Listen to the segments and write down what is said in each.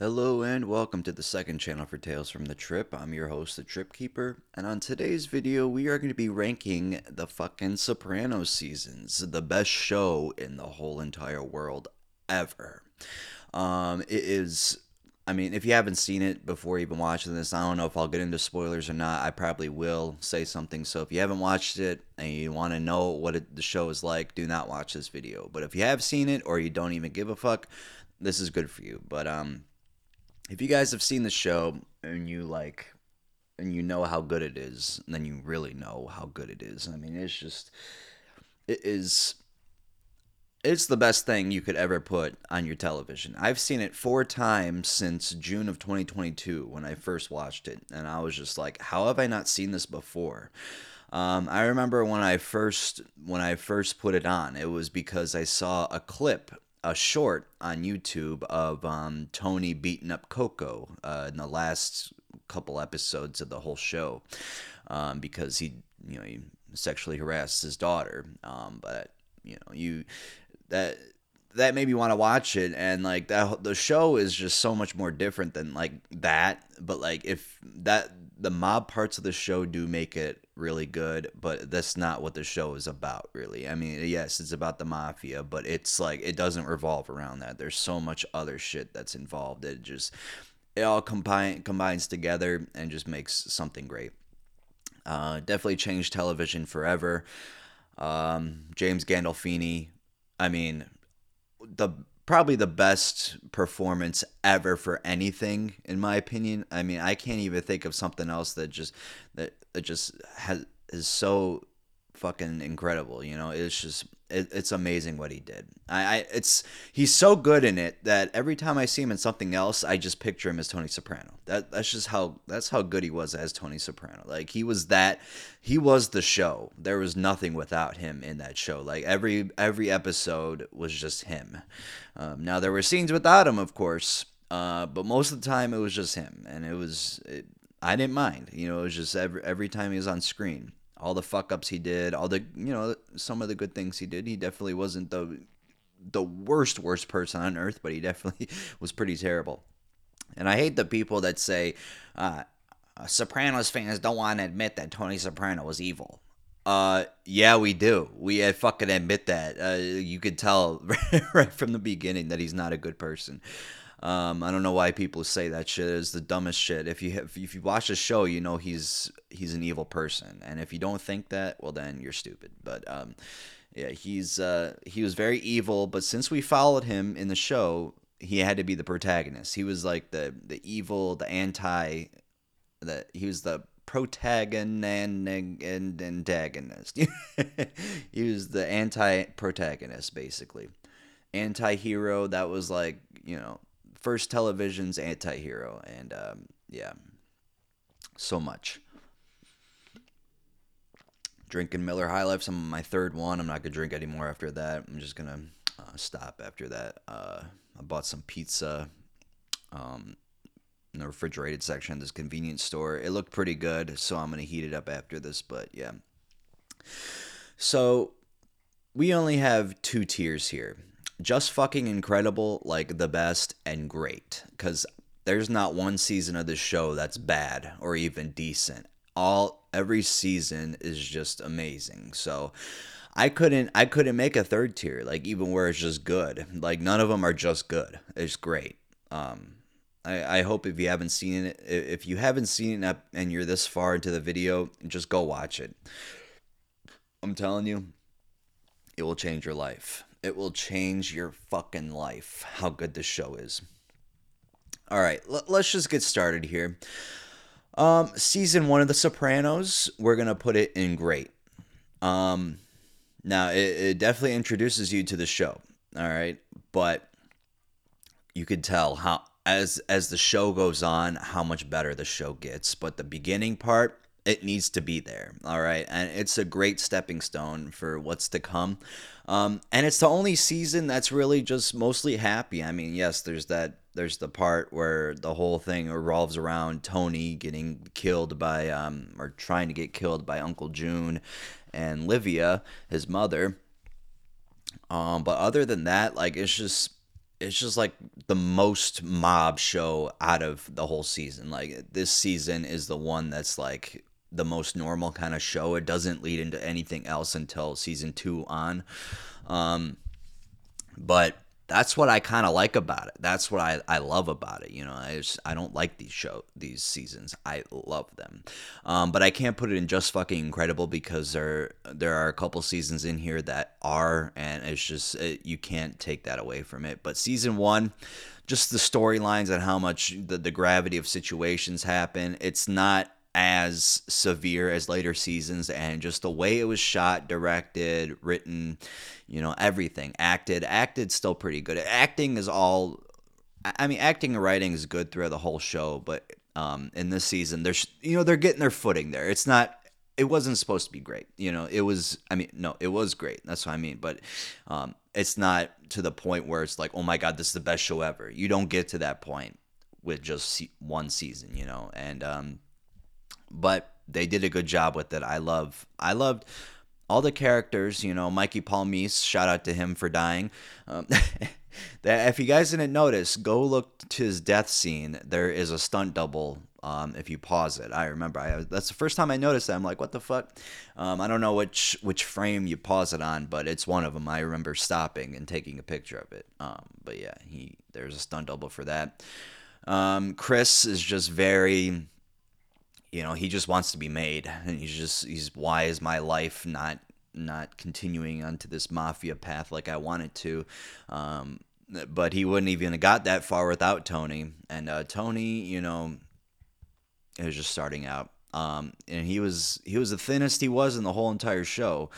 Hello and welcome to the second channel for Tales from the Trip. I'm your host, the Trip Keeper, and on today's video, we are going to be ranking the fucking Sopranos seasons, the best show in the whole entire world ever. Um, it is, I mean, if you haven't seen it before even watching this, I don't know if I'll get into spoilers or not. I probably will say something. So if you haven't watched it and you want to know what it, the show is like, do not watch this video. But if you have seen it or you don't even give a fuck, this is good for you. But um if you guys have seen the show and you like and you know how good it is, then you really know how good it is. I mean, it's just it is it's the best thing you could ever put on your television. I've seen it four times since June of 2022 when I first watched it, and I was just like, how have I not seen this before? Um, I remember when I first when I first put it on, it was because I saw a clip a short on YouTube of um, Tony beating up Coco uh, in the last couple episodes of the whole show um, because he, you know, he sexually harassed his daughter. Um, but you know, you that that made me want to watch it and like that the show is just so much more different than like that but like if that the mob parts of the show do make it really good but that's not what the show is about really. I mean yes it's about the mafia but it's like it doesn't revolve around that. There's so much other shit that's involved it just it all combine combines together and just makes something great. Uh, definitely changed television forever. Um, james gandolfini i mean the probably the best performance ever for anything in my opinion. I mean, I can't even think of something else that just that, that just has is so fucking incredible. You know, it's just it, it's amazing what he did. I, I it's he's so good in it that every time I see him in something else, I just picture him as Tony Soprano. That that's just how that's how good he was as Tony Soprano. Like he was that he was the show. There was nothing without him in that show. Like every every episode was just him. Um, now there were scenes without him, of course, uh, but most of the time it was just him, and it was it, I didn't mind. You know, it was just every every time he was on screen all the fuck ups he did, all the you know some of the good things he did. He definitely wasn't the the worst worst person on earth, but he definitely was pretty terrible. And I hate the people that say uh, Sopranos fans don't want to admit that Tony Soprano was evil. Uh, yeah, we do. We uh, fucking admit that. Uh, you could tell right from the beginning that he's not a good person. Um, I don't know why people say that shit is the dumbest shit. If you have, if you watch the show, you know he's he's an evil person, and if you don't think that, well then you're stupid. But um, yeah, he's uh, he was very evil. But since we followed him in the show, he had to be the protagonist. He was like the the evil, the anti, that he was the protagonist and antagonist. he was the anti protagonist basically. Anti hero that was like, you know, first television's anti-hero and um, yeah so much. Drinking miller high life some my third one. I'm not gonna drink anymore after that. I'm just gonna uh, stop after that. Uh, i bought some pizza um, in the refrigerated section of this convenience store. It looked pretty good so i'm gonna heat it up after this but yeah. So we only have two tiers here just fucking incredible, like the best and great. Because there's not one season of this show that's bad or even decent. All every season is just amazing. So I couldn't I couldn't make a third tier like even where it's just good. Like none of them are just good. It's great. Um, I, I hope if you haven't seen it, if you haven't seen it and you're this far into the video, just go watch it. I'm telling you, it will change your life. It will change your fucking life how good this show is. All right, l- let's just get started here. Um, season one of The Sopranos, we're gonna put it in great. Um, now it, it definitely introduces you to the show. All right, but you could tell how as as the show goes on how much better the show gets. But the beginning part, it needs to be there. All right. And it's a great stepping stone for what's to come. Um, and it's the only season that's really just mostly happy. I mean, yes, there's that. There's the part where the whole thing revolves around Tony getting killed by, um, or trying to get killed by Uncle June and Livia, his mother. Um, but other than that, like it's just it's just like the most mob show out of the whole season. Like this season is the one that's like the most normal kind of show. It doesn't lead into anything else until season two on. Um, but that's what I kind of like about it. That's what I, I love about it. You know, I just, I don't like these show these seasons. I love them, um, but I can't put it in just fucking incredible because there there are a couple seasons in here that are, and it's just it, you can't take that away from it. But season one, just the storylines and how much the the gravity of situations happen. It's not as severe as later seasons and just the way it was shot directed written you know everything. Acted acted still pretty good. Acting is all i mean acting and writing is good throughout the whole show but um in this season there's you know they're getting their footing there. It's not it wasn't supposed to be great you know it was i mean no it was great that's what i mean but um it's not to the point where it's like oh my god this is the best show ever. You don't get to that point with just one season you know and um but they did a good job with it. I love I loved all the characters. You know, Mikey Palmice. Shout out to him for dying. Um, if you guys didn't notice, go look to his death scene. There is a stunt double. Um, if you pause it, I remember I, that's the first time I noticed that. I'm like, what the fuck? Um, I don't know which which frame you pause it on, but it's one of them. I remember stopping and taking a picture of it. Um, but yeah, he there's a stunt double for that. Um, Chris is just very you know he just wants to be made. And he's just he's why is my life not not continuing onto this mafia path like i wanted to? Um, but he wouldn't even have got that far without tony. And uh, tony you know was just starting out. Um, and he was he was the thinnest he was in the whole entire show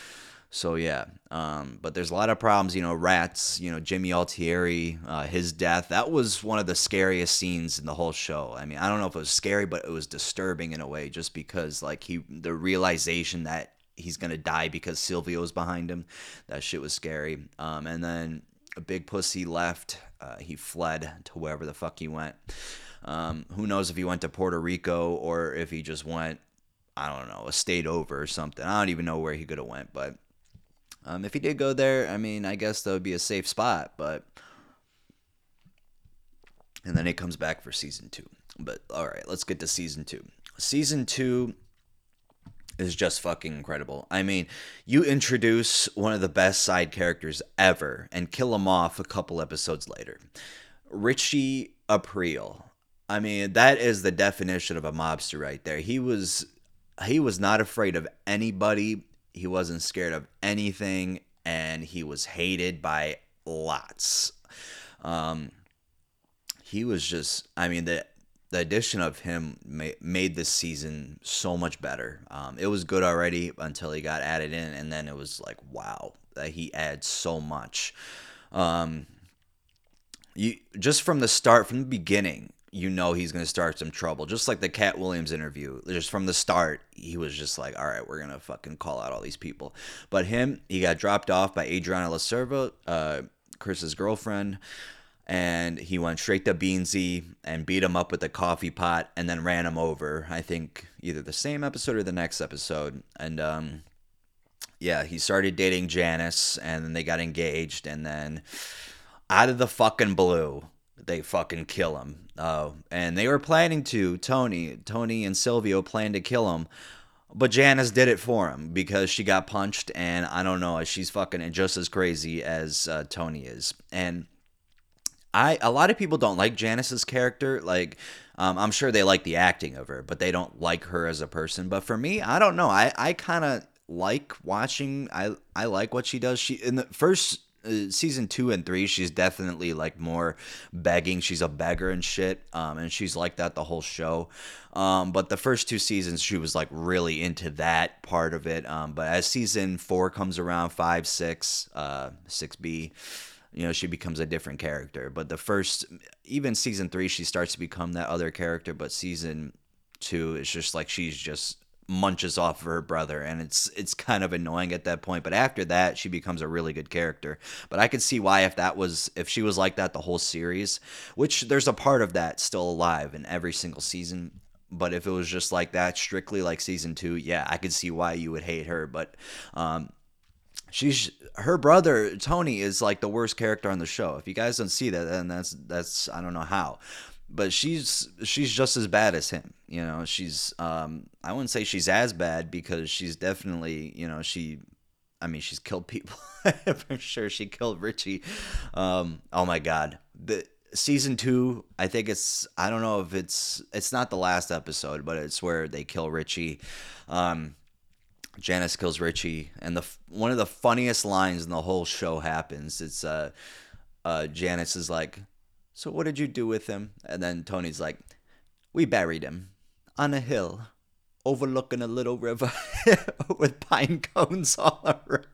so yeah, um, but there's a lot of problems. You know, rats. You know, Jimmy Altieri, uh, his death. That was one of the scariest scenes in the whole show. I mean, I don't know if it was scary, but it was disturbing in a way, just because like he, the realization that he's gonna die because Silvio's behind him. That shit was scary. Um, and then a big pussy left. Uh, he fled to wherever the fuck he went. Um, who knows if he went to Puerto Rico or if he just went, I don't know, a state over or something. I don't even know where he could have went, but um, if he did go there, I mean, I guess that would be a safe spot, but. And then he comes back for season two. But all right, let's get to season two. Season two is just fucking incredible. I mean, you introduce one of the best side characters ever and kill him off a couple episodes later. Richie Aprile. I mean, that is the definition of a mobster right there. He was he was not afraid of anybody he wasn't scared of anything, and he was hated by lots. Um, he was just, I mean, the the addition of him ma- made this season so much better. Um, it was good already until he got added in, and then it was like, wow, that he adds so much. Um, you just from the start, from the beginning, you know he's going to start some trouble. Just like the Katt Williams interview, just from the start, he was just like, all right, we're going to fucking call out all these people. But him, he got dropped off by Adriana La Cerva, uh, Chris's girlfriend, and he went straight to Beansy and beat him up with a coffee pot and then ran him over. I think either the same episode or the next episode. And, um, yeah, he started dating Janice and then they got engaged and then out of the fucking blue, they fucking kill him. Uh, and they were planning to Tony, Tony and Silvio planned to kill him, but Janice did it for him because she got punched, and I don't know, she's fucking just as crazy as uh, Tony is. And I, a lot of people don't like Janice's character. Like, um, I'm sure they like the acting of her, but they don't like her as a person. But for me, I don't know. I, I kind of like watching. I, I like what she does. She in the first uh, season two and three, she's definitely like more begging. She's a beggar and shit, um, and she's like that the whole show. Um, but the first two seasons, she was like really into that part of it. Um, but as season four comes around, five, six, uh, six B, you know, she becomes a different character. But the first, even season three, she starts to become that other character. But season two, it's just like she's just munches off of her brother and it's it's kind of annoying at that point but after that she becomes a really good character but i could see why if that was if she was like that the whole series which there's a part of that still alive in every single season but if it was just like that strictly like season two yeah i could see why you would hate her but um she's her brother Tony is like the worst character on the show. If you guys don't see that, then that's that's I don't know how. But she's she's just as bad as him. You know, she's um I wouldn't say she's as bad because she's definitely, you know, she I mean, she's killed people. For sure she killed Richie. Um oh my god. The season 2, I think it's I don't know if it's it's not the last episode, but it's where they kill Richie. Um Janice kills Richie, and the one of the funniest lines in the whole show happens. It's uh, uh, Janice is like, "So what did you do with him?" And then Tony's like, "We buried him on a hill, overlooking a little river with pine cones all around."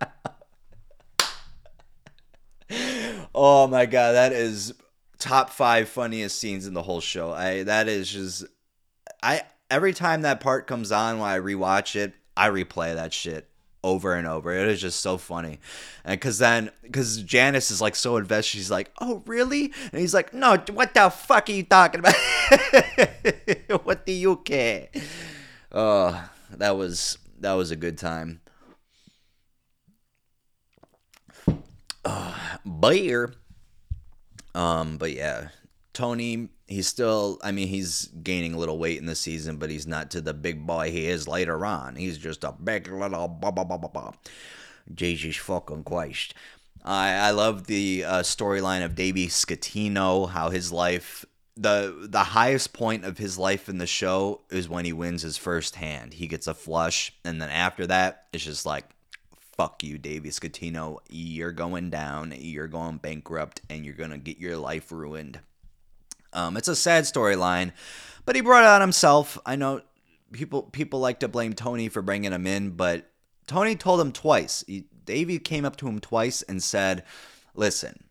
oh my god, that is top five funniest scenes in the whole show. I that is just I every time that part comes on when I rewatch it, I replay that shit over and over. It is just so funny. And cause then, cause Janice is like so invested, she's like, "Oh, really?" And he's like, "No, what the fuck are you talking about? what do you care?" Oh, that was that was a good time. Uh, beer. Um, but yeah, Tony he's still I mean he's gaining a little weight in the season, but he's not to the big boy he is later on. He's just a big little blah blah blah blah blah. Jesus fucking Christ. I I love the uh, storyline of Davey Scatino, how his life the the highest point of his life in the show is when he wins his first hand. He gets a flush, and then after that, it's just like fuck you, Davey Scatino. You're going down, you're going bankrupt, and you're gonna get your life ruined. Um, it's a sad storyline, but he brought it on himself. I know people people like to blame Tony for bringing him in, but Tony told him twice. He, Davey came up to him twice and said, "Listen,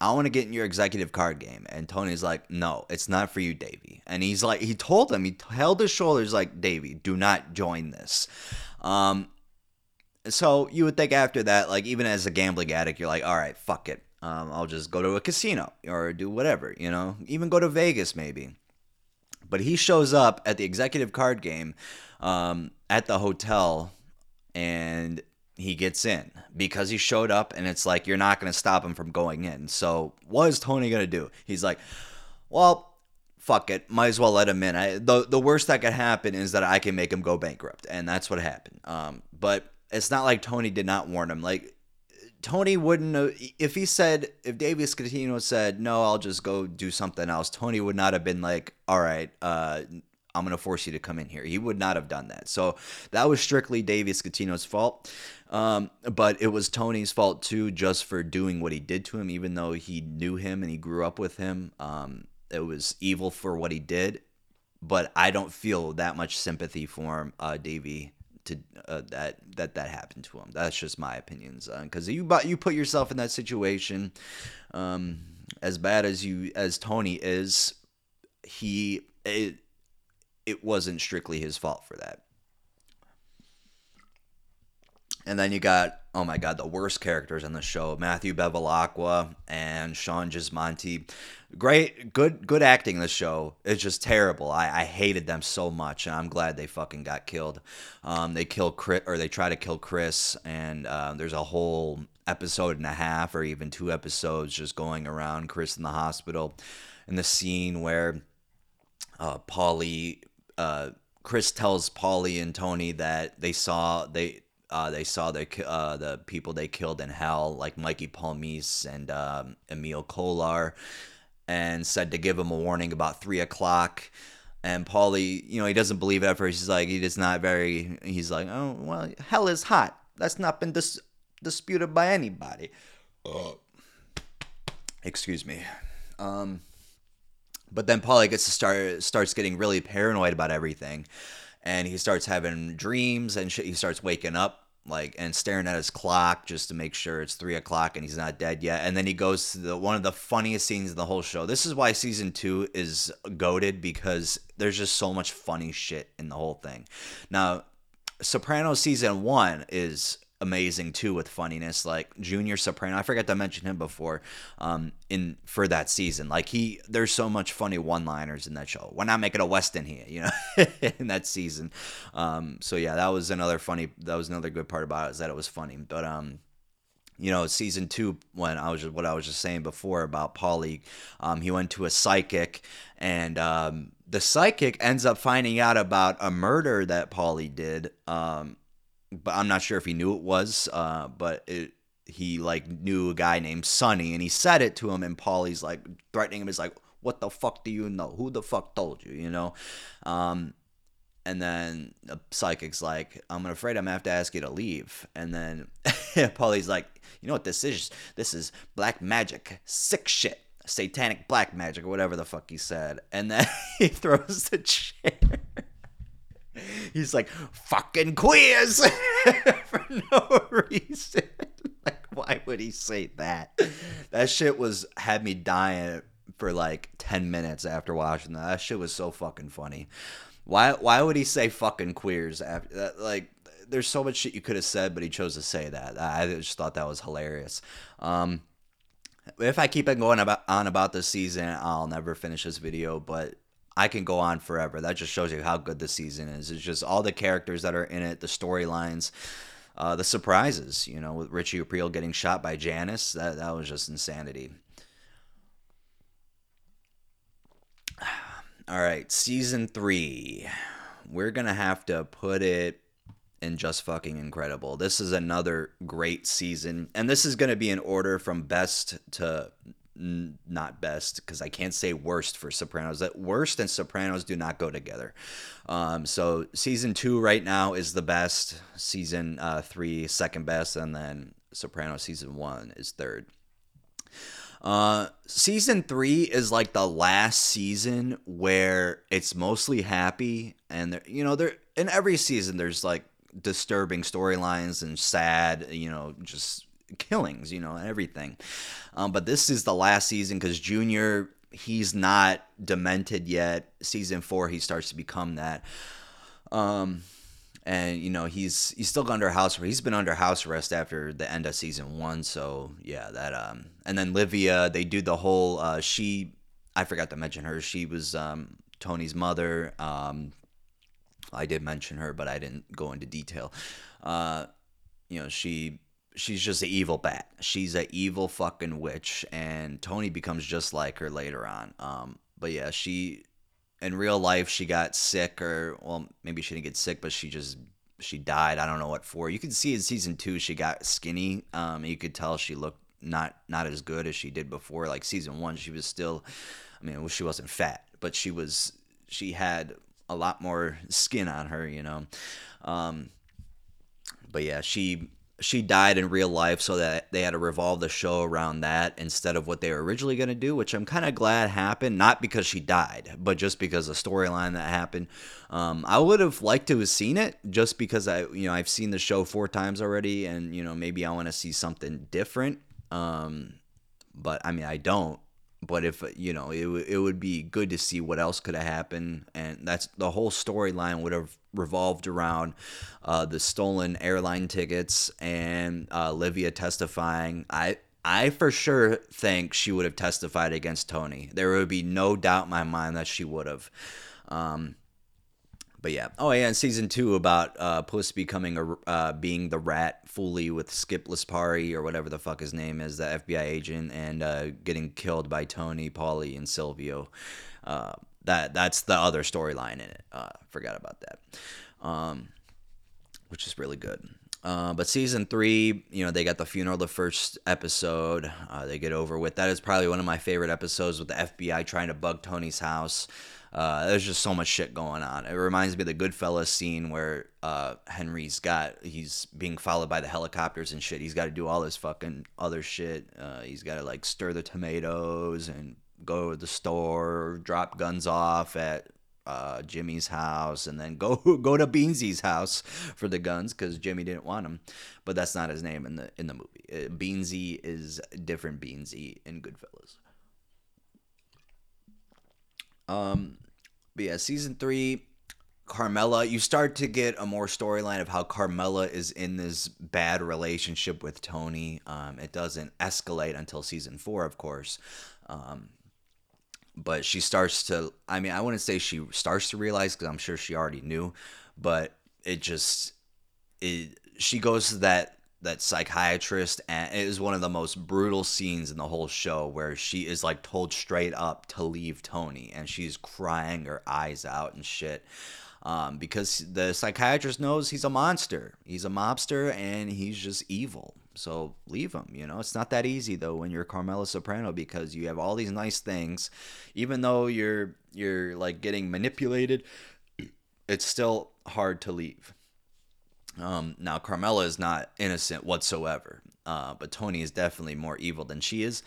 I want to get in your executive card game." And Tony's like, "No, it's not for you, Davey." And he's like, he told him, he held his shoulders like, "Davey, do not join this." Um, so you would think after that, like even as a gambling addict, you're like, "All right, fuck it." Um, I'll just go to a casino or do whatever, you know, even go to Vegas maybe. But he shows up at the executive card game um, at the hotel and he gets in because he showed up and it's like you're not going to stop him from going in. So what is Tony going to do? He's like, well, fuck it, might as well let him in. I, the the worst that could happen is that I can make him go bankrupt, and that's what happened. Um, but it's not like Tony did not warn him. Like Tony wouldn't if he said if Davis Scatino said no, I'll just go do something else. Tony would not have been like, all right, uh, I'm gonna force you to come in here. He would not have done that. So that was strictly Davis Scatino's fault. Um, but it was Tony's fault too, just for doing what he did to him, even though he knew him and he grew up with him. Um, it was evil for what he did, but I don't feel that much sympathy for him, uh, Davey to uh, that that that happened to him. That's just my opinions. Because uh, you you put yourself in that situation, um, as bad as you as Tony is, he it it wasn't strictly his fault for that. And then you got oh my god the worst characters on the show Matthew Bevilacqua and Sean Gismonti. Great good good acting in the show. It's just terrible. I, I hated them so much and i'm glad they fucking got killed. Um, they kill chris or they try to kill chris and uh, there's a whole episode and a half or even two episodes just going around chris in the hospital. And the scene where uh, Paulie, uh, Chris tells Paulie and Tony that they saw they uh, they saw the uh, the people they killed in hell, like Mikey Palmice and um, Emil Kolar, and said to give him a warning about three o'clock. And Paulie, you know, he doesn't believe it at first. He's like, he is not very. He's like, oh well, hell is hot. That's not been dis- disputed by anybody. Uh, excuse me. Um, but then Paulie gets to start starts getting really paranoid about everything, and he starts having dreams and shit. He starts waking up like and staring at his clock just to make sure it's three o'clock and he's not dead yet. And then he goes to the one of the funniest scenes in the whole show. This is why season two is goaded because there's just so much funny shit in the whole thing. Now, Sopranos season one is amazing too with funniness like junior soprano i forgot to mention him before um in for that season. Like he there's so much funny one liners in that show. We're not making a western here you know in that season. Um so yeah that was another funny that was another good part about it is that it was funny. But um you know, season two, when I was just, what I was just saying before about Paulie, um, he went to a psychic, and um, the psychic ends up finding out about a murder that Paulie did. Um, but I'm not sure if he knew it was, uh, but it, he like knew a guy named Sonny, and he said it to him, and Paulie's like threatening him. He's like, "What the fuck do you know? Who the fuck told you?" You know. Um, and then the psychic's like, I'm afraid I'm gonna have to ask you to leave. And then Paulie's like, you know what this is? This is black magic, sick shit, satanic black magic, or whatever the fuck he said. And then he throws the chair. He's like, fucking queers for no reason. like, why would he say that? That shit was had me dying for like 10 minutes after watching that. That shit was so fucking funny. Why why would he say fucking queers after that? Like there's so much shit you could have said, but he chose to say that. I just thought that was hilarious. Um, if I keep on going about on about this season, I'll never finish this video, but I can go on forever. That just shows you how good the season is. It's just all the characters that are in it, the storylines, uh, the surprises. You know, with Richie Aprile getting shot by Janice, that that was just insanity. All right, season three. We're gonna have to put it in just fucking incredible. This is another great season, and this is gonna be in order from best to n- not best because I can't say worst for Sopranos. That worst and Sopranos do not go together. Um, so season two right now is the best. Season uh, three second best, and then Sopranos season one is third. Uh, season three is like the last season where it's mostly happy, and you know, there in every season there's like disturbing storylines and sad, you know, just killings, you know, and everything. Um, but this is the last season because Junior, he's not demented yet. Season four, he starts to become that. Um, and you know he's he's still under house arrest. He's been under house arrest after the end of season one. So yeah, that um, and then Livia, they do the whole uh, she. I forgot to mention her. She was um, Tony's mother. Um, I did mention her, but I didn't go into detail. Uh, you know, she she's just an evil bat. She's an evil fucking witch, and Tony becomes just like her later on. Um, but yeah, she in real life she got sick or well maybe she didn't get sick but she just she died i don't know what for you can see in season two she got skinny um you could tell she looked not not as good as she did before like season one she was still i mean she wasn't fat but she was she had a lot more skin on her you know um but yeah she she died in real life so that they had to revolve the show around that instead of what they were originally going to do which i'm kind of glad happened not because she died but just because the storyline that happened. Um, i would have liked to have seen it just because i you know i've seen the show four times already and you know maybe i want to see something different. Um, but i mean i don't but if you know it, it would be good to see what else could have happened and that's the whole storyline would have revolved around uh, the stolen airline tickets and uh, Livia testifying. I I for sure think she would have testified against Tony. There would be no doubt in my mind that she would have. Um, but yeah. Oh yeah, and season two about uh, Puss becoming a uh, being the rat fully with Skip Lipari or whatever the fuck his name is, the FBI agent, and uh, getting killed by Tony, Paulie, and Silvio. Uh, that that's the other storyline in it. Uh, forgot about that, um, which is really good. Uh, but season three, you know, they got the funeral the first episode. Uh, they get over with. That is probably one of my favorite episodes with the FBI trying to bug Tony's house. Uh, there's just so much shit going on. It reminds me of the Goodfellas scene where uh, Henry's got he's being followed by the helicopters and shit. He's got to do all this fucking other shit. Uh, he's got to like stir the tomatoes and go to the store, drop guns off at uh, Jimmy's house, and then go go to Beansy's house for the guns because Jimmy didn't want them. But that's not his name in the in the movie. Uh, Beansy is different Beansy in Goodfellas. Um, but yeah, season three, Carmela, you start to get a more storyline of how Carmela is in this bad relationship with Tony. Um, it doesn't escalate until season four, of course. Um, but she starts to i mean i wouldn't say she starts to realize because i'm sure she already knew but it just it she goes to that that psychiatrist and it is one of the most brutal scenes in the whole show where she is like told straight up to leave Tony and she's crying her eyes out and shit um, because the psychiatrist knows he's a monster. He's a mobster and he's just evil. So leave him you know? It's not that easy though when you're Carmela Soprano because you have all these nice things. Even though you're you're like getting manipulated it's still hard to leave um, now, Carmela is not innocent whatsoever, uh, but Tony is definitely more evil than she is.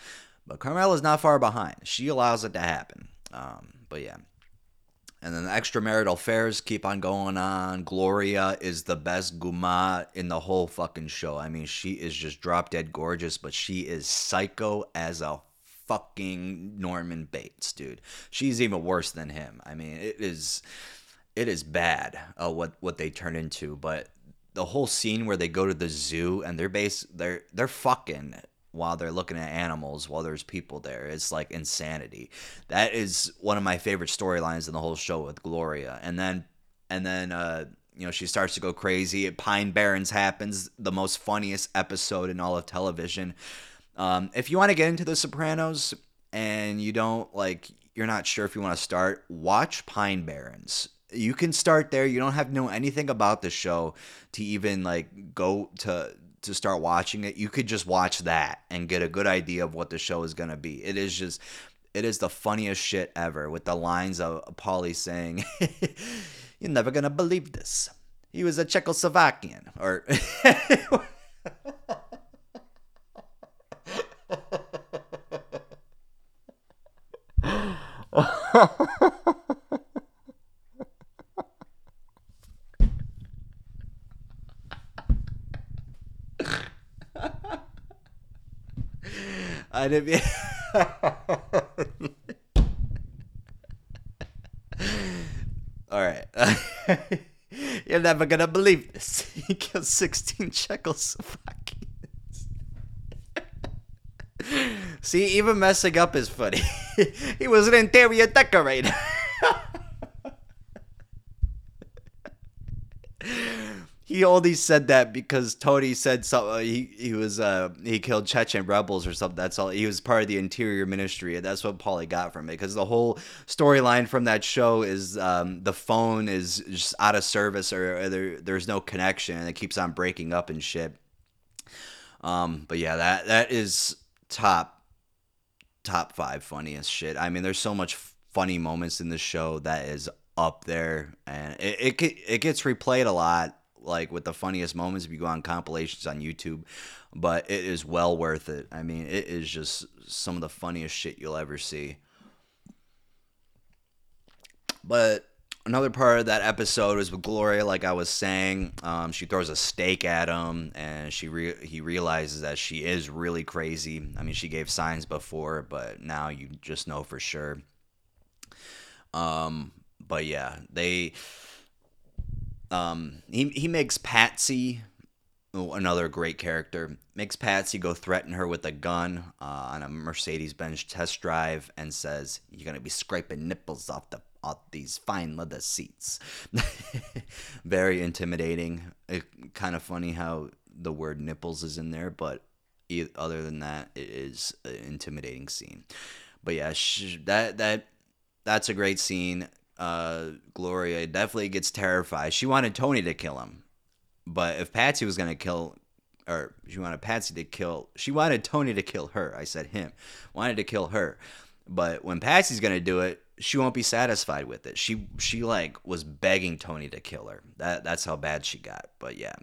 But Carmela is not far behind. She allows it to happen. Um, but yeah. And then the extramarital affairs keep on going on. Gloria is the best guma in the whole fucking show. I mean, she is just drop dead gorgeous, but she is psycho as a fucking Norman Bates, dude. She's even worse than him. I mean, it is it is bad uh, what what they turn into, but the whole scene where they go to the zoo and they're base they're they're fucking while they're looking at animals while there's people there. It's like insanity. That is one of my favorite storylines in the whole show with Gloria. And then and then uh you know she starts to go crazy. Pine Barrens happens, the most funniest episode in all of television. Um, if you want to get into The Sopranos and you don't like, you're not sure if you want to start, watch Pine Barrens you can start there. You don't have to know anything about the show to even like go to to start watching it. You could just watch that and get a good idea of what the show is gonna be. It is just it is the funniest shit ever with the lines of Paulie saying, You're never gonna believe this. He was a Czechoslovakian or I didn't. All right. You're never gonna believe this. He killed 16 Czechoslovakians. See, even messing up is funny. he was an interior decorator. He only said that because Tony said something. He he was uh he killed Chechen rebels or something. That's all. He was part of the Interior Ministry, and that's what Paulie got from it. Because the whole storyline from that show is um the phone is just out of service or, or there there's no connection, and it keeps on breaking up and shit. Um, but yeah, that that is top top five funniest shit. I mean, there's so much funny moments in the show that is up there, and it it, it gets replayed a lot like with the funniest moments if you go on compilations on YouTube. But it is well worth it. I mean, it is just some of the funniest shit you'll ever see. But another part of that episode is with Gloria, like I was saying. Um, she throws a steak at him, and she re- he realizes that she is really crazy. I mean, she gave signs before, but now you just know for sure. Um, but yeah, they um, he he makes Patsy, another great character, makes Patsy go threaten her with a gun uh, on a Mercedes Benz test drive and says, "You're gonna be scraping nipples off the off these fine leather seats." Very intimidating. It, kind of funny how the word nipples is in there, but other than that, it is an intimidating scene. But yeah, that that that's a great scene uh, Gloria definitely gets terrified. She wanted Tony to kill him, but if Patsy was gonna kill, or she wanted Patsy to kill, she wanted Tony to kill her. I said him wanted to kill her, but when Patsy's gonna do it, she won't be satisfied with it. She she like was begging Tony to kill her. That that's how bad she got. But yeah,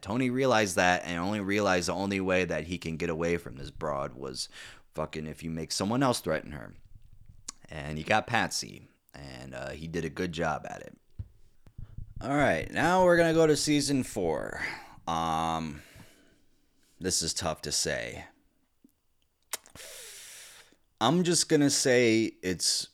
Tony realized that and only realized the only way that he can get away from this broad was fucking if you make someone else threaten her. And he got Patsy and uh, he did a good job at it. All right, now we're gonna go to season four. Um, this is tough to say. I'm just gonna say it's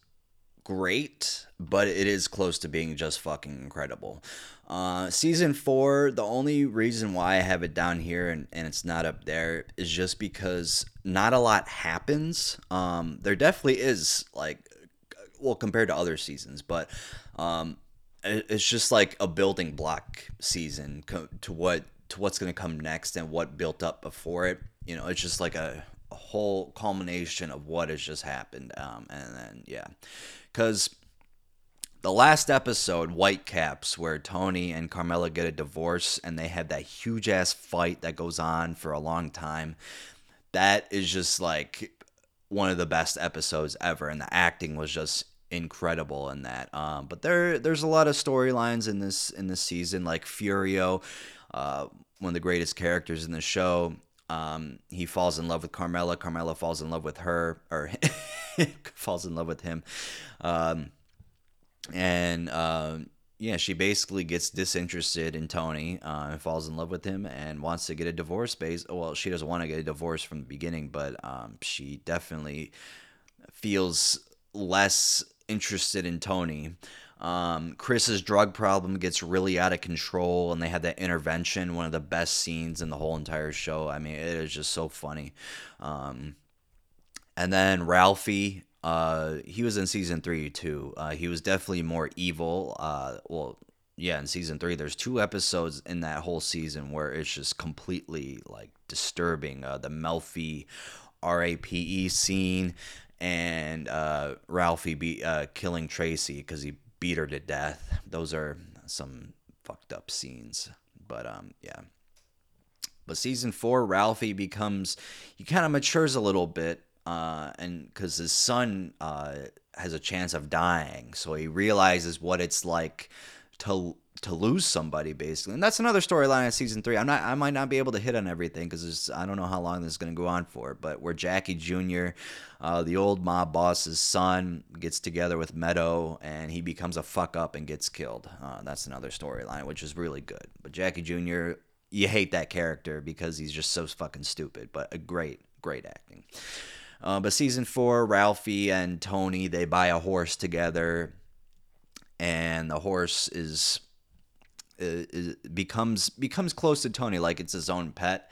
great, but it is close to being just fucking incredible. Uh, season four, the only reason why I have it down here and, and it's not up there is just because not a lot happens. Um, there definitely is like well compared to other seasons, but um, it's just like a building block season to what to what's going to come next and what built up before it. You know, it's just like a, a whole culmination of what has just happened. Um, and then yeah, because the last episode, Whitecaps, where Tony and Carmela get a divorce and they have that huge ass fight that goes on for a long time. That is just like one of the best episodes ever, and the acting was just incredible in that. Um, but there, there's a lot of storylines in this in this season, like Furio, uh, one of the greatest characters in the show. Um, he falls in love with Carmela. Carmela falls in love with her, or falls in love with him. Um, and uh, yeah, she basically gets disinterested in Tony uh, and falls in love with him and wants to get a divorce. Base well, she doesn't want to get a divorce from the beginning, but um, she definitely feels less interested in Tony. Um, Chris's drug problem gets really out of control, and they had that intervention, one of the best scenes in the whole entire show. I mean, it is just so funny. Um, and then Ralphie, uh, he was in season three too. Uh, he was definitely more evil. Uh, well, yeah, in season three, there's two episodes in that whole season where it's just completely like disturbing. Uh, the Melfi RAPE scene and uh, Ralphie be, uh, killing Tracy because he beat her to death. Those are some fucked up scenes. But um, yeah. But season four, Ralphie becomes he kind of matures a little bit, uh, and because his son uh, has a chance of dying, so he realizes what it's like to to lose somebody basically. And that's another storyline in season three. I'm not i might not be able to hit on everything because i don't know how long this is going to go on for but where jackie jr uh, the old mob boss's son gets together with meadow and he becomes a fuck up and gets killed. Uh, that's another storyline which is really good. But jackie jr you hate that character because he's just so fucking stupid but a great great acting uh, but season four ralphie and tony they buy a horse together and the horse is is, becomes becomes close to Tony like it's his own pet.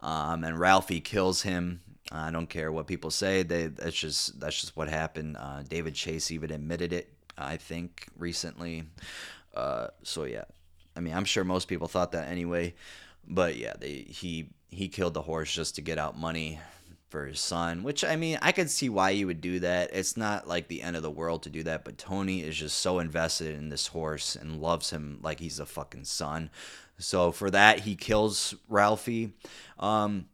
Um, and Ralphie kills him. I don't care what people say. They that's just that's just what happened. Uh, David Chase even admitted it. I think recently. Uh, so yeah, I mean I'm sure most people thought that anyway. But yeah, they he he killed the horse just to get out money for his son, which I mean, I could see why you would do that. It's not like the end of the world to do that, but Tony is just so invested in this horse and loves him like he's a fucking son. So for that, he kills Ralphie. Um,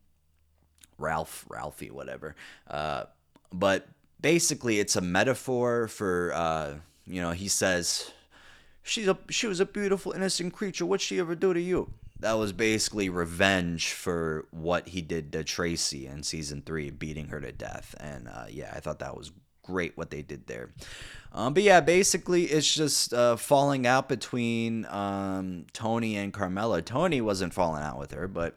Ralph, Ralphie, whatever. Uh, but basically, it's a metaphor for, uh, you know, he says, She's a she was a beautiful innocent creature. What'd she ever do to you? That was basically revenge for what he did to Tracy in season three, beating her to death. And uh, yeah, I thought that was great what they did there. Um, but yeah, basically it's just uh, falling out between um, Tony and Carmela. Tony wasn't falling out with her, but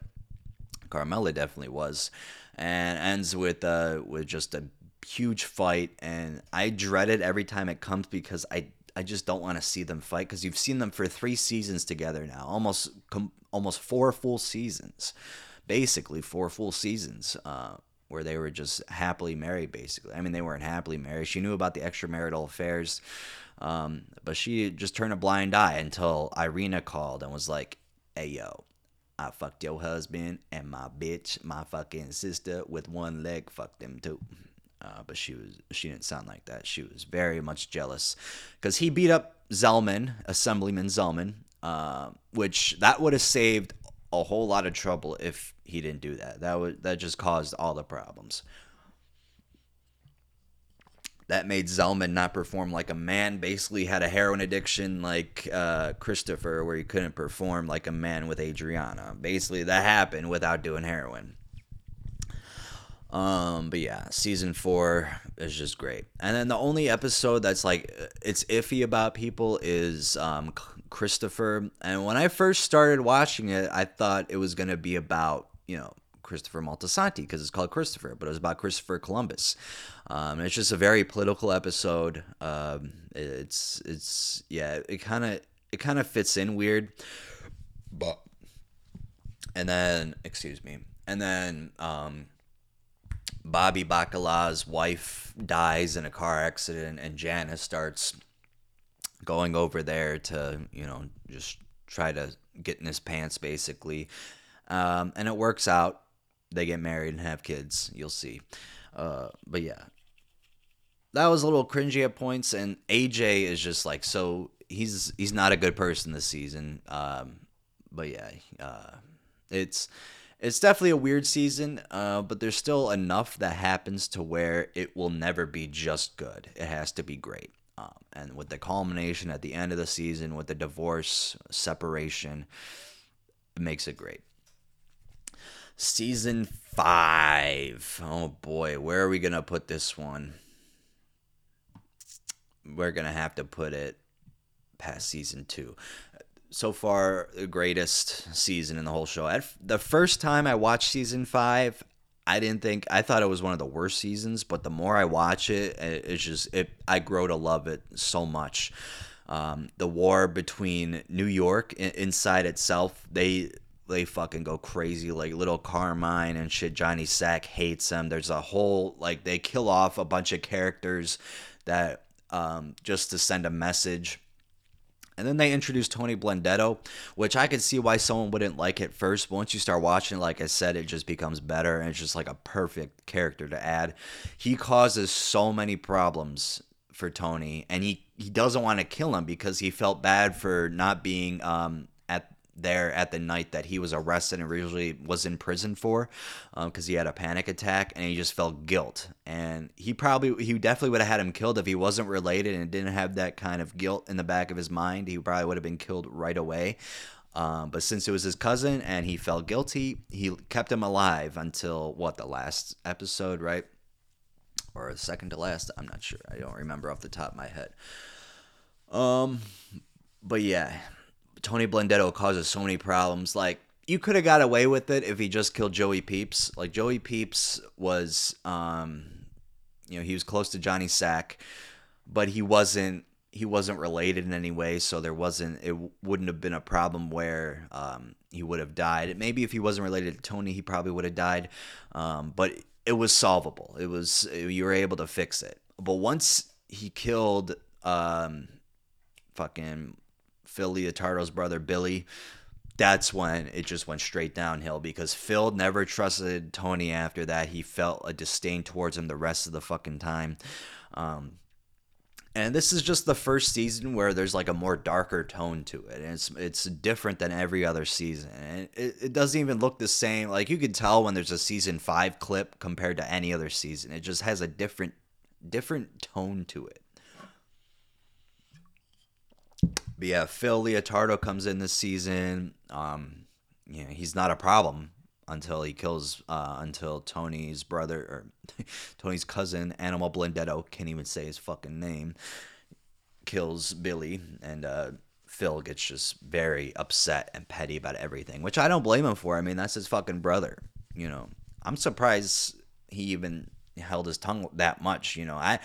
Carmela definitely was, and ends with uh, with just a huge fight. And I dread it every time it comes because I I just don't want to see them fight because you've seen them for three seasons together now, almost com- almost four full seasons, basically four full seasons, uh, where they were just happily married. Basically, I mean they weren't happily married. She knew about the extramarital affairs, um, but she just turned a blind eye until Irina called and was like, "Hey yo." I fucked your husband and my bitch, my fucking sister with one leg fucked them too. Uh, but she was she didn't sound like that. She was very much jealous because he beat up Zelman, Assemblyman Zelman, uh, which that would have saved a whole lot of trouble if he didn't do that. That would that just caused all the problems. That made Zelman not perform like a man. Basically, had a heroin addiction like uh, Christopher, where he couldn't perform like a man with Adriana. Basically, that happened without doing heroin. Um, but yeah, season four is just great. And then the only episode that's like it's iffy about people is um Christopher. And when I first started watching it, I thought it was gonna be about you know Christopher Moltisanti because it's called Christopher, but it was about Christopher Columbus. Um, it's just a very political episode. Um, it's it's yeah, it kind of it kind of fits in weird, but and then excuse me, and then um Bobby Bacala's wife dies in a car accident, and Janice starts going over there to, you know, just try to get in his pants basically. Um, and it works out. They get married and have kids. You'll see. Uh, but yeah, that was a little cringy at points. And AJ is just like so. He's he's not a good person this season. Um, but yeah, uh, it's it's definitely a weird season. Uh, but there's still enough that happens to where it will never be just good. It has to be great. Um, and with the culmination at the end of the season, with the divorce, separation, it makes it great. Season five. Oh boy, where are we gonna put this one? We're gonna have to put it past season two. So far, the greatest season in the whole show. At the first time I watched season five, I didn't think I thought it was one of the worst seasons, but the more I watch it, it's just it. I grow to love it so much. Um, the war between New York inside itself, they they fucking go crazy. Like little Carmine and shit. Johnny Sack hates them. There's a whole like they kill off a bunch of characters that um, just to send a message and then they introduced Tony Blundetto, which I could see why someone wouldn't like it first. But once you start watching, like I said, it just becomes better and it's just like a perfect character to add. He causes so many problems for Tony, and he, he doesn't want to kill him because he felt bad for not being um, there at the night that he was arrested and originally was in prison for because um, he had a panic attack and he just felt guilt. And he probably he definitely would have had him killed if he wasn't related and didn't have that kind of guilt in the back of his mind. He probably would have been killed right away. Um, but since it was his cousin and he felt guilty he kept him alive until what the last episode right? Or second to last? I'm not sure. I don't remember off the top of my head. Um but yeah Tony Blundetto causes so many problems. Like you could have got away with it if he just killed Joey Peeps. Like Joey Peeps was, um, you know, he was close to Johnny Sack, but he wasn't. He wasn't related in any way, so there wasn't. It wouldn't have been a problem where um, he would have died. Maybe if he wasn't related to Tony, he probably would have died. Um, but it was solvable. It was you were able to fix it. But once he killed um, fucking Phil Leotardo's brother Billy, that's when it just went straight downhill because Phil never trusted Tony after that. He felt a disdain towards him the rest of the fucking time. Um, and this is just the first season where there's like a more darker tone to it and it's it's different than every other season and it, it doesn't even look the same like you can tell when there's a season five clip compared to any other season it just has a different different tone to it but yeah, Phil Leotardo comes in this season. Um, yeah, he's not a problem until he kills uh, until Tony's brother or Tony's cousin Animal Blundetto can't even say his fucking name kills Billy and uh, Phil gets just very upset and petty about everything, which I don't blame him for. I mean, that's his fucking brother. You know, I'm surprised he even held his tongue that much. You know, I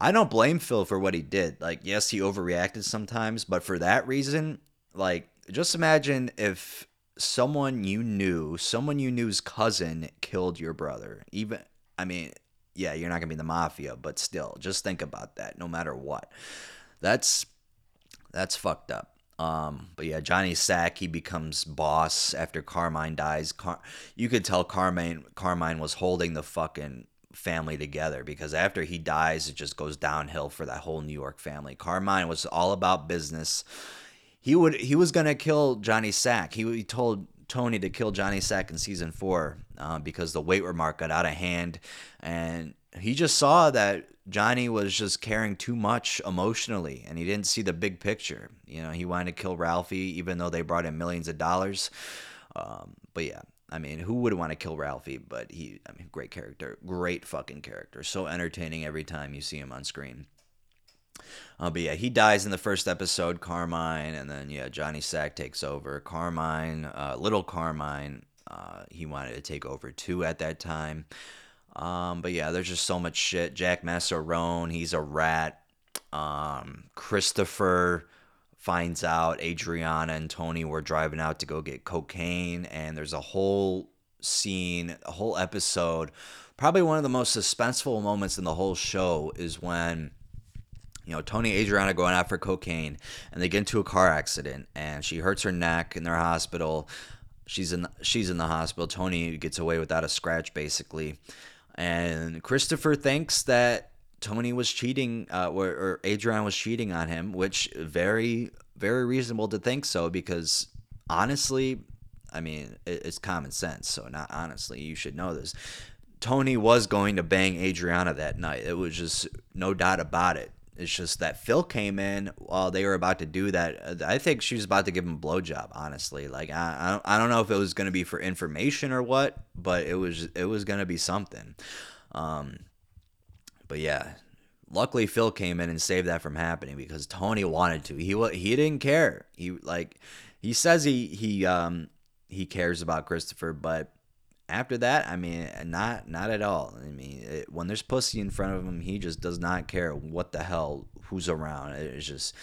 I don't blame Phil for what he did. Like, yes, he overreacted sometimes, but for that reason, like, just imagine if someone you knew, someone you knew's cousin killed your brother. Even, I mean, yeah, you're not gonna be the mafia, but still, just think about that. No matter what, that's that's fucked up. Um, but yeah, Johnny Sack he becomes boss after Carmine dies. Car- you could tell Carmine Carmine was holding the fucking family together because after he dies, it just goes downhill for that whole New York family. Carmine was all about business. He would he was gonna kill Johnny Sack. He, he told Tony to kill Johnny Sack in season four uh, because the weight remark got out of hand, and he just saw that Johnny was just caring too much emotionally, and he didn't see the big picture. You know, he wanted to kill Ralphie, even though they brought in millions of dollars. Um, but yeah, I mean, who would want to kill Ralphie? But he, I mean, great character, great fucking character, so entertaining every time you see him on screen. Uh, but yeah, he dies in the first episode, Carmine, and then yeah, Johnny Sack takes over. Carmine, uh, little Carmine, uh, he wanted to take over too at that time. Um, but yeah, there's just so much shit. Jack Massarone, he's a rat. Um, Christopher, finds out Adriana and Tony were driving out to go get cocaine, and there's a whole scene, a whole episode. Probably one of the most suspenseful moments in the whole show is when you know, Tony and Adriana going out for cocaine, and they get into a car accident, and she hurts her neck in their hospital. She's in she's in the hospital. Tony gets away without a scratch, basically, and Christopher thinks that Tony was cheating, uh, or, or Adriana was cheating on him, which very very reasonable to think so because honestly, I mean, it's common sense. So not honestly, you should know this. Tony was going to bang Adriana that night. It was just no doubt about it. It's just that Phil came in while they were about to do that. I think she was about to give him a blowjob. Honestly, like I, I don't know if it was going to be for information or what, but it was it was going to be something. Um, but yeah, luckily Phil came in and saved that from happening because Tony wanted to. He he didn't care. He like he says he he um he cares about Christopher, but after that, I mean, not not at all. I mean, it, when there's pussy in front of him, he just does not care what the hell who's around. It's just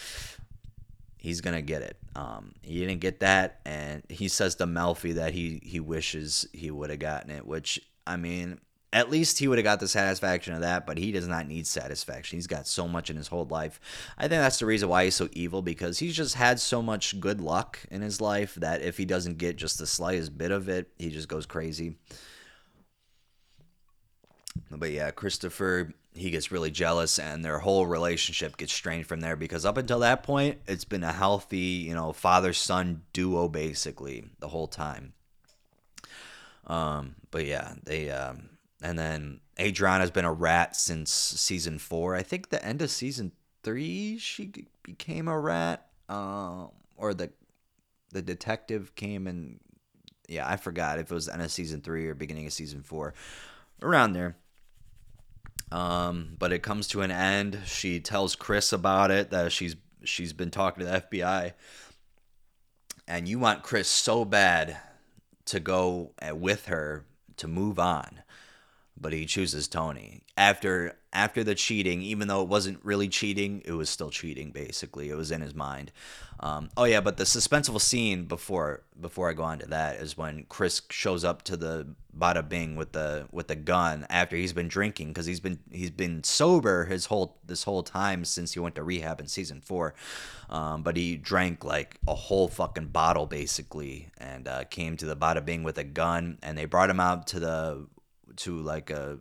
he's gonna get it. Um, he didn't get that, and he says to Melfi that he he wishes he would have gotten it. Which I mean, at least he would have got the satisfaction of that, but he does not need satisfaction. He's got so much in his whole life. I think that's the reason why he's so evil because he's just had so much good luck in his life that if he doesn't get just the slightest bit of it, he just goes crazy. But yeah, Christopher, he gets really jealous and their whole relationship gets strained from there because up until that point, it's been a healthy, you know, father son duo basically the whole time. Um, but yeah, they um and then Adriana's been a rat since season four. I think the end of season three she became a rat. Um, or the the detective came and yeah, I forgot if it was end of season three or beginning of season four, around there. Um, but it comes to an end. She tells Chris about it that she's she's been talking to the FBI, and you want Chris so bad to go with her to move on but he chooses Tony after after the cheating. Even though it wasn't really cheating, it was still cheating. Basically, it was in his mind. Um, oh yeah, but the suspenseful scene before before I go on to that is when Chris shows up to the Bada Bing with the with the gun after he's been drinking because he's been he's been sober his whole this whole time since he went to rehab in season four, um, but he drank like a whole fucking bottle basically and uh, came to the Bada Bing with a gun and they brought him out to the to like a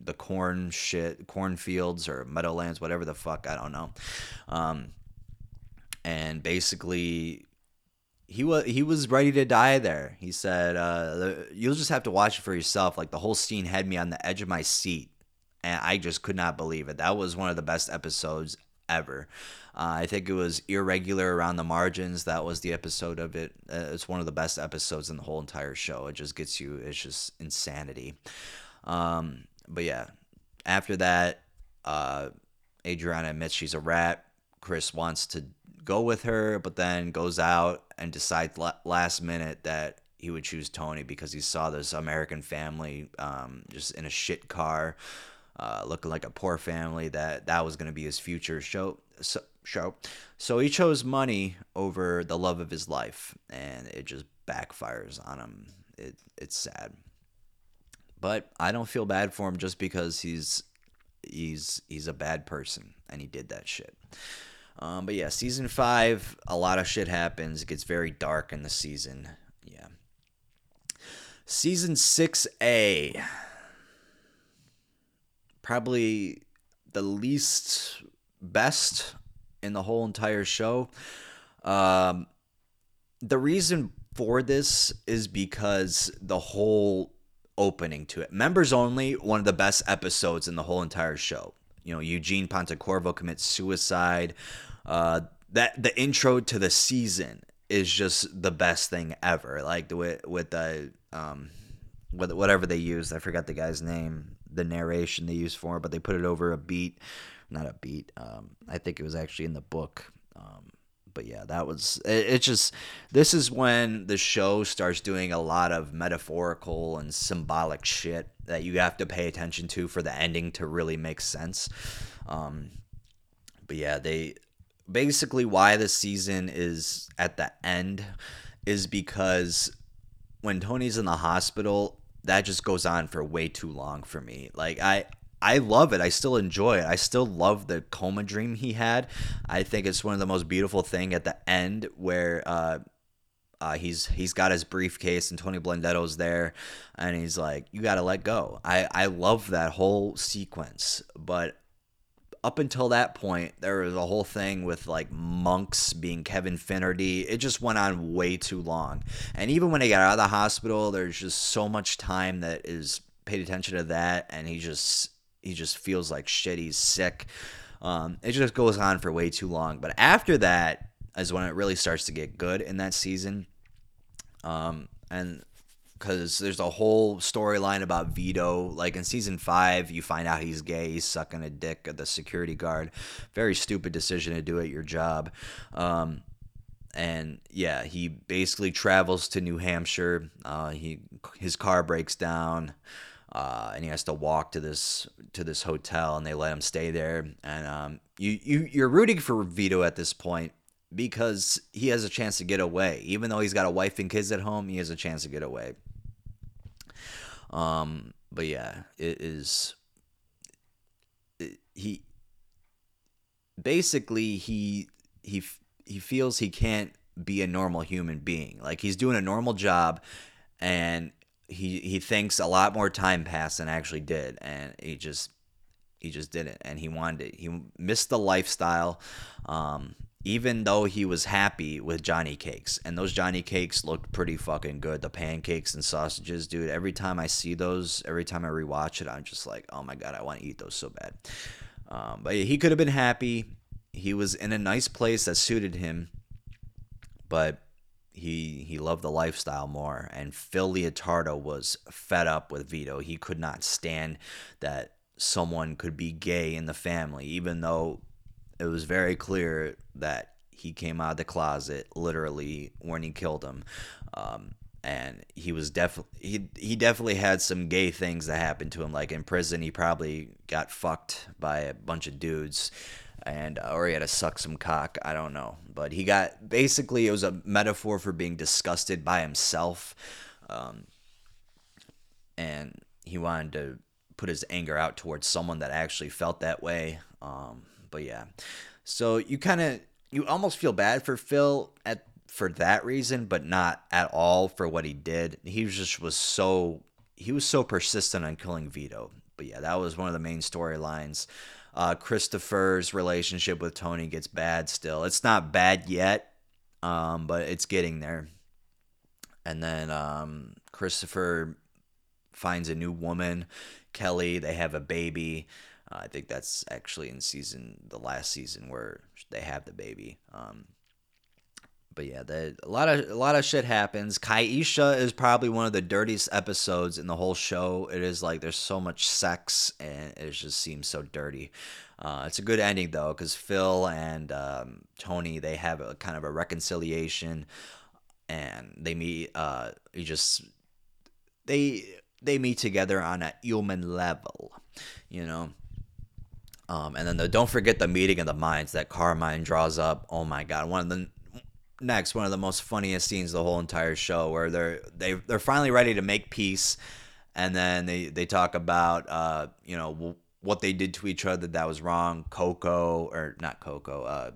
the corn shit, cornfields or meadowlands, whatever the fuck, I don't know. Um, and basically, he was he was ready to die there. He said, uh, "You'll just have to watch it for yourself." Like the whole scene had me on the edge of my seat, and I just could not believe it. That was one of the best episodes ever. Uh, I think it was irregular around the margins. That was the episode of it. Uh, it's one of the best episodes in the whole entire show. It just gets you. It's just insanity. Um, but yeah, after that, uh, Adriana admits she's a rat. Chris wants to go with her, but then goes out and decides last minute that he would choose Tony because he saw this American family um, just in a shit car, uh, looking like a poor family. That that was going to be his future show. So, show. So he chose money over the love of his life, and it just backfires on him. It it's sad, but I don't feel bad for him just because he's he's he's a bad person and he did that shit. Um, but yeah, season five, a lot of shit happens. It gets very dark in the season. Yeah. Season six A, probably the least best in the whole entire show. Um, the reason for this is because the whole opening to it, members only, one of the best episodes in the whole entire show. You know, Eugene Pontecorvo commits suicide. Uh, that the intro to the season is just the best thing ever. Like with with the um, with whatever they used, I forgot the guy's name, the narration they used for it, but they put it over a beat not a beat. Um, I think it was actually in the book. Um, but yeah, that was it, it. Just this is when the show starts doing a lot of metaphorical and symbolic shit that you have to pay attention to for the ending to really make sense. Um, but yeah, they basically why the season is at the end is because when Tony's in the hospital, that just goes on for way too long for me. Like I I love it. I still enjoy it. I still love the coma dream he had. I think it's one of the most beautiful thing at the end where uh, uh, he's he's got his briefcase and Tony Blundetto's there, and he's like, "You got to let go." I I love that whole sequence, but up until that point, there was a whole thing with like monks being Kevin Finnerty. It just went on way too long, and even when he got out of the hospital, there's just so much time that is paid attention to that, and he just he just feels like shit. He's sick. Um, it just goes on for way too long. But after that is when it really starts to get good in that season. Um, and because there's a whole storyline about Vito. Like in season five, you find out he's gay. He's sucking a dick at the security guard. Very stupid decision to do at your job. Um, and yeah, he basically travels to New Hampshire. Uh, he his car breaks down uh, and he has to walk to this to this hotel, and they let him stay there. And um, you you you're rooting for Vito at this point because he has a chance to get away, even though he's got a wife and kids at home. He has a chance to get away. Um, but yeah, it is. It, he basically he he he feels he can't be a normal human being. Like he's doing a normal job, and he he thinks a lot more time passed than actually did, and he just he just didn't, and he wanted it. He missed the lifestyle. Um, even though he was happy with Johnny cakes, and those Johnny cakes looked pretty fucking good. The pancakes and sausages, dude. Every time I see those, every time I rewatch it, I'm just like, oh my god, I want to eat those so bad. Um, but he could have been happy. He was in a nice place that suited him, but he he loved the lifestyle more. And Phil Leotardo was fed up with Vito. He could not stand that someone could be gay in the family, even though it was very clear that he came out of the closet literally when he killed him. Um, and he was definitely he he definitely had some gay things that happened to him. Like in prison, he probably got fucked by a bunch of dudes and uh, or he had to suck some cock. I don't know, but he got basically it was a metaphor for being disgusted by himself, um, and he wanted to put his anger out towards someone that actually felt that way. Um, but yeah, so you kind of you almost feel bad for Phil at for that reason, but not at all for what he did. He just was so he was so persistent on killing Vito. But yeah, that was one of the main storylines. Uh, Christopher's relationship with Tony gets bad still. It's not bad yet, um, but it's getting there. And then um, Christopher finds a new woman, Kelly. They have a baby. Uh, I think that's actually in season the last season where they have the baby. Um, but yeah, the, a lot of a lot of shit happens. Kaisha is probably one of the dirtiest episodes in the whole show. It is like there's so much sex and it just seems so dirty. Uh, it's a good ending though, because Phil and um, Tony they have a kind of a reconciliation, and they meet. Uh, you just they they meet together on a human level, you know. Um, and then the, don't forget the meeting of the minds that Carmine draws up. Oh my god, one of the next one of the most funniest scenes the whole entire show where they're they they're finally ready to make peace. And then they they talk about uh you know what they did to each other that was wrong. Coco or not coco uh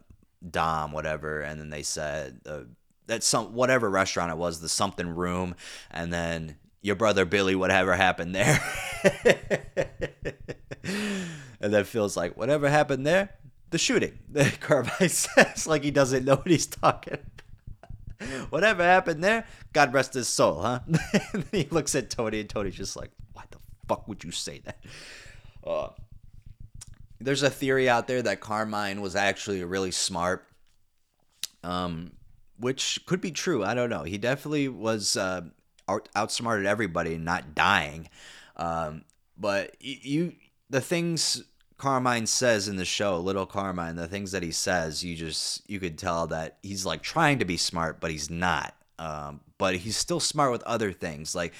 dom whatever. And then they said uh, that some whatever restaurant it was the something room. And then your brother billy whatever happened there and then feels like whatever happened there the shooting. Carmine says like he doesn't know what he's talking. about. Whatever happened there, God rest his soul, huh? he looks at Tony, and Tony's just like, "Why the fuck would you say that?" Uh, there's a theory out there that Carmine was actually really smart, um, which could be true. I don't know. He definitely was uh, out- outsmarted everybody, and not dying. Um, but you, the things Carmine says in the show, Little Carmine, the things that he says, you just you could tell that he's like trying to be smart, but he's not. Um, but he's still smart with other things. Like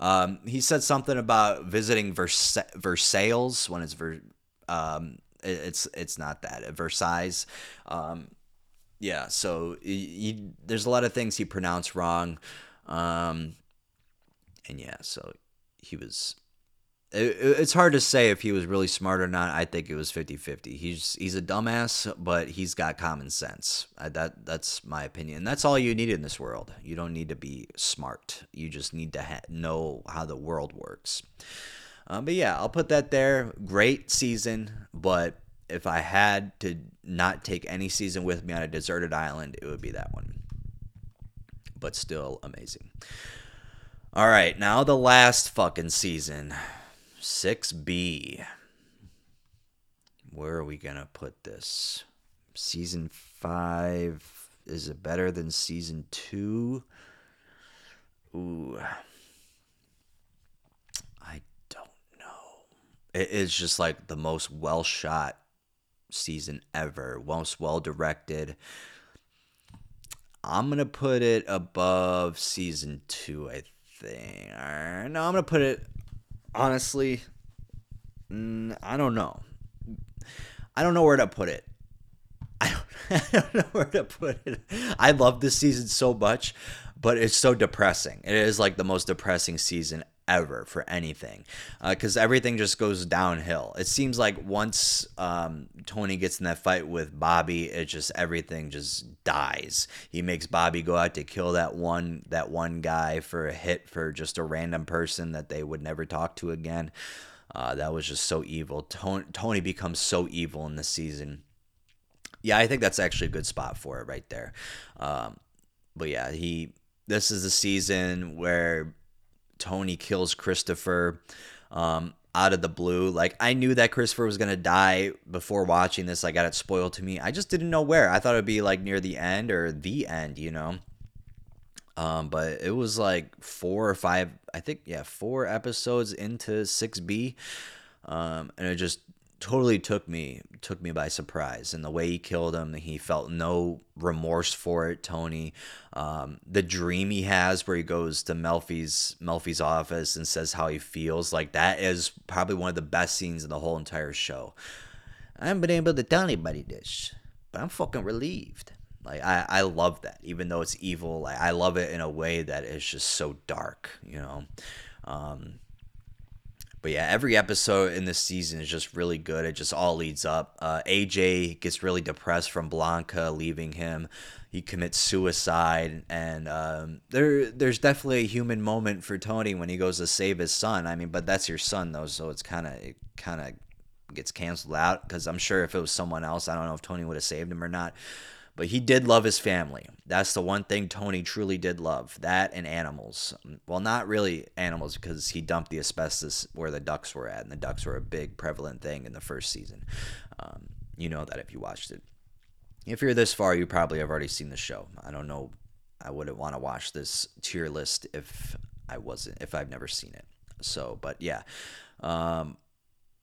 um, he said something about visiting Vers- Versailles when it's Ver- um, it's it's not that Versailles. Um, yeah, so he, he, there's a lot of things he pronounced wrong, um, and yeah, so he was it, it's hard to say if he was really smart or not. I think it was 50-50. He's he's a dumbass, but he's got common sense. I, that that's my opinion. That's all you need in this world. You don't need to be smart. You just need to ha- know how the world works. Um, but yeah, I'll put that there. Great season, but if I had to not take any season with me on a deserted island, it would be that one. But still amazing. All right, now the last fucking season. 6B. Where are we going to put this? Season 5 is it better than season 2? Ooh. I don't know. It is just like the most well shot season ever, most well directed. I'm going to put it above season 2, I think. No, I'm to put it honestly, I don't know. I don't know where to put it. I don't, I don't know where to put it. I love this season so much, but it's so depressing. It is like the most depressing season ever for anything because uh, everything just goes downhill. It seems like once um, Tony gets in that fight with Bobby, it just everything just dies. He makes Bobby go out to kill that one that one guy for a hit for just a random person that they would never talk to again. Uh, that was just so evil. Tony, Tony becomes so evil in this season. Yeah, I think that's actually a good spot for it right there. Um, but yeah, he. This is the season where Tony kills Christopher um, out of the blue. Like I knew that Christopher was gonna die before watching this. I got it spoiled to me. I just didn't know where. I thought it'd be like near the end or the end, you know. Um, but it was like four or five. I think yeah, four episodes into six B, um, and it just totally took me took me by surprise and the way he killed him. He felt no remorse for it tony. Um, the dream he has where he goes to melfi's melfi's office and says how he feels like that is probably one of the best scenes in the whole entire show. I haven't been able to tell anybody this but i'm fucking relieved. Like i i love that even though it's evil. Like i love it in a way that is just so dark you know? Um, but yeah, every episode in this season is just really good. It just all leads up. Uh, AJ gets really depressed from Blanca leaving him. He commits suicide, and um, there there's definitely a human moment for Tony when he goes to save his son. I mean, but that's your son though, so it's kind of it kind of gets canceled out because I'm sure if it was someone else, I don't know if Tony would have saved him or not. But he did love his family. That's the one thing Tony truly did love. That and animals. Well, not really animals because he dumped the asbestos where the ducks were at, and the ducks were a big prevalent thing in the first season. Um, you know that if you watched it. If you're this far, you probably have already seen the show. I don't know. I wouldn't want to watch this tier list if I wasn't if I've never seen it. So, but yeah. Um,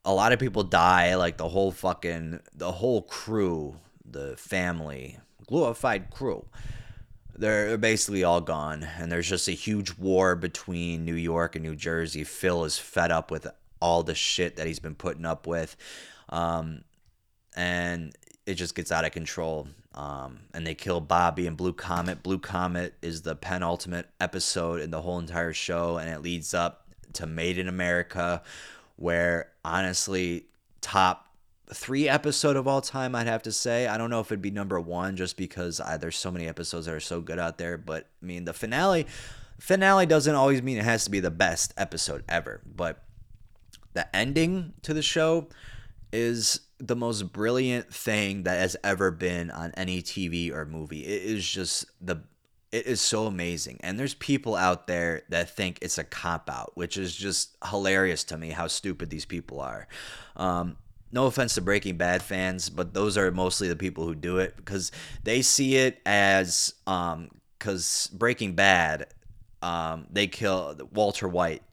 a lot of people die like the whole fucking the whole crew the family glorified crew. They're basically all gone, and there's just a huge war between New York and New Jersey. Phil is fed up with all the shit that he's been putting up with, um, and it just gets out of control. Um, and they kill Bobby and Blue Comet. Blue Comet is the penultimate episode in the whole entire show, and it leads up to Made in America, where honestly, top three episode of all time i'd have to say. I don't know if it'd be number one just because I, there's so many episodes that are so good out there but i mean the finale finale doesn't always mean it has to be the best episode ever but the ending to the show is the most brilliant thing that has ever been on any tv or movie. It is just the it is so amazing. And there's people out there that think it's a cop out which is just hilarious to me how stupid these people are. Um, no offense to Breaking Bad fans, but those are mostly the people who do it because they see it as um because Breaking Bad, um they kill Walter White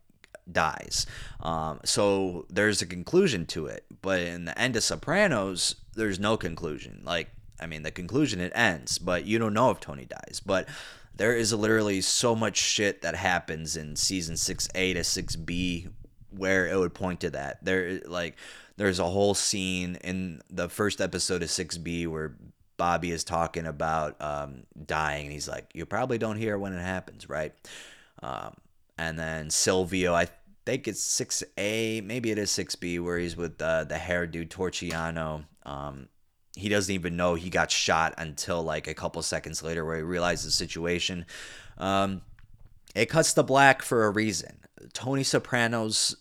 dies, um so there's a conclusion to it, but in the end of Sopranos, there's no conclusion. Like I mean, the conclusion it ends, but you don't know if Tony dies, but there is literally so much shit that happens in season 6A to 6B where it would point to that. There like there's a whole scene in the first episode of 6B where Bobby is talking about um, dying, and he's like, "You probably don't hear when it happens, right?" Um, and then Silvio, I think it's 6A, maybe it is 6B, where he's with uh, the hair dude. Um, he doesn't even know he got shot until like a couple seconds later, where he realizes the situation. Um, it cuts to black for a reason. Tony Soprano's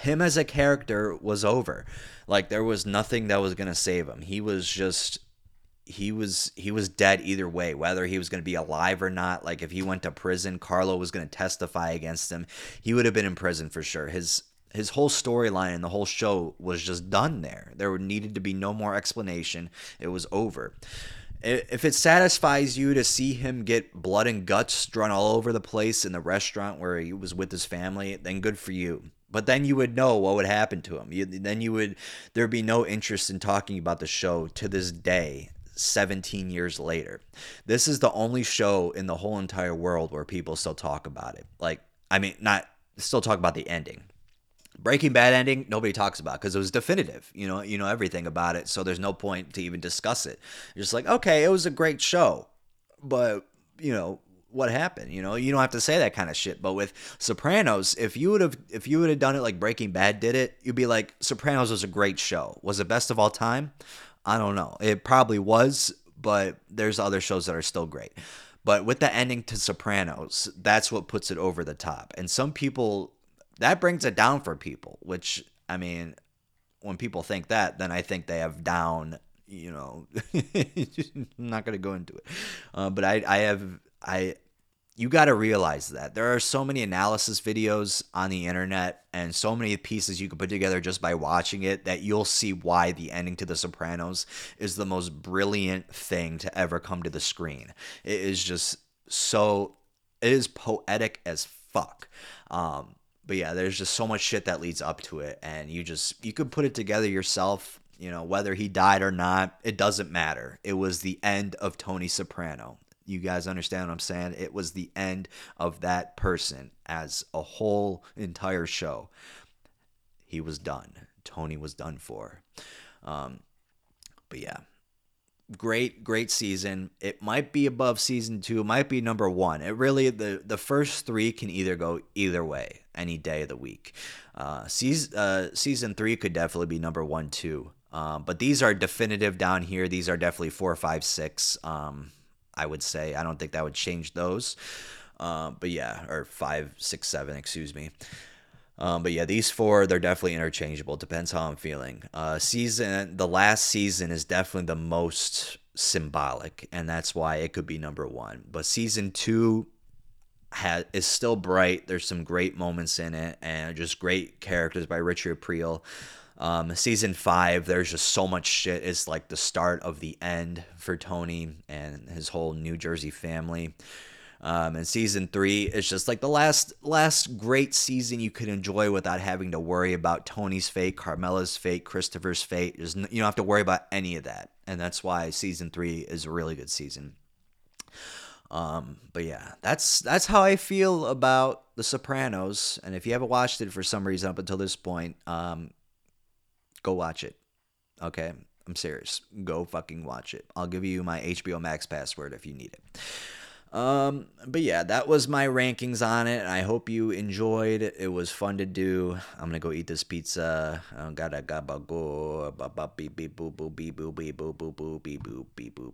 him as a character was over. Like there was nothing that was gonna save him. He was just he was he was dead either way whether he was going to be alive or not. Like if he went to prison carlo was going to testify against him. He would have been in prison for sure. His his whole storyline and the whole show was just done there. There needed to be no more explanation. It was over. If it satisfies you to see him get blood and guts drawn all over the place in the restaurant where he was with his family then good for you but then you would know what would happen to him you, then you would there'd be no interest in talking about the show to this day 17 years later. This is the only show in the whole entire world where people still talk about it. Like, I mean, not still talk about the ending. Breaking Bad ending, nobody talks about because it was definitive. You know, you know everything about it, so there's no point to even discuss it. You're just like, okay, it was a great show, but you know what happened. You know, you don't have to say that kind of shit. But with Sopranos, if you would have if you would have done it like Breaking Bad did it, you'd be like, Sopranos was a great show. Was it best of all time? I don't know. It probably was, but there's other shows that are still great. But with the ending to Sopranos, that's what puts it over the top. And some people, that brings it down for people, which, I mean, when people think that, then I think they have down, you know, I'm not going to go into it. Uh, but I, I have, I, you got to realize that there are so many analysis videos on the internet and so many pieces you can put together just by watching it that you'll see why the ending to The Sopranos is the most brilliant thing to ever come to the screen. It is just so, it is poetic as fuck. Um, but yeah, there's just so much shit that leads up to it, and you just you could put it together yourself. You know, whether he died or not, it doesn't matter. It was the end of Tony Soprano. You guys understand what I'm saying? It was the end of that person as a whole entire show. He was done. Tony was done for. Um, but yeah, great, great season. It might be above season two. It might be number one. It really the the first three can either go either way any day of the week. Uh, season uh, season three could definitely be number one too. Um, but these are definitive down here. These are definitely four, five, six. Um, I would say. I don't think that would change those. Um, but yeah, or five, six, seven, excuse me. Um, but yeah, these four they're definitely interchangeable. Depends how I'm feeling. Uh, season the last season is definitely the most symbolic, and that's why it could be number one. But season two has is still bright. There's some great moments in it, and just great characters by Richie Aprile. Um, season five, there's just so much shit. It's like the start of the end for Tony and his whole New Jersey family. Um, and season three is just like the last last great season you could enjoy without having to worry about Tony's fate, Carmela's fate, Christopher's fate. There's you don't have to worry about any of that, and that's why season three is a really good season. Um, but yeah, that's that's how I feel about The Sopranos. And if you haven't watched it for some reason up until this point, um, go watch it. Okay, I'm serious. Go fucking watch it. I'll give you my HBO Max password if you need it. Um, but yeah, that was my rankings on it. I hope you enjoyed. It was fun to do. I'm gonna go eat this pizza. I gotta go. Beep beep boop boop beep boop beep boop beep boop beep boop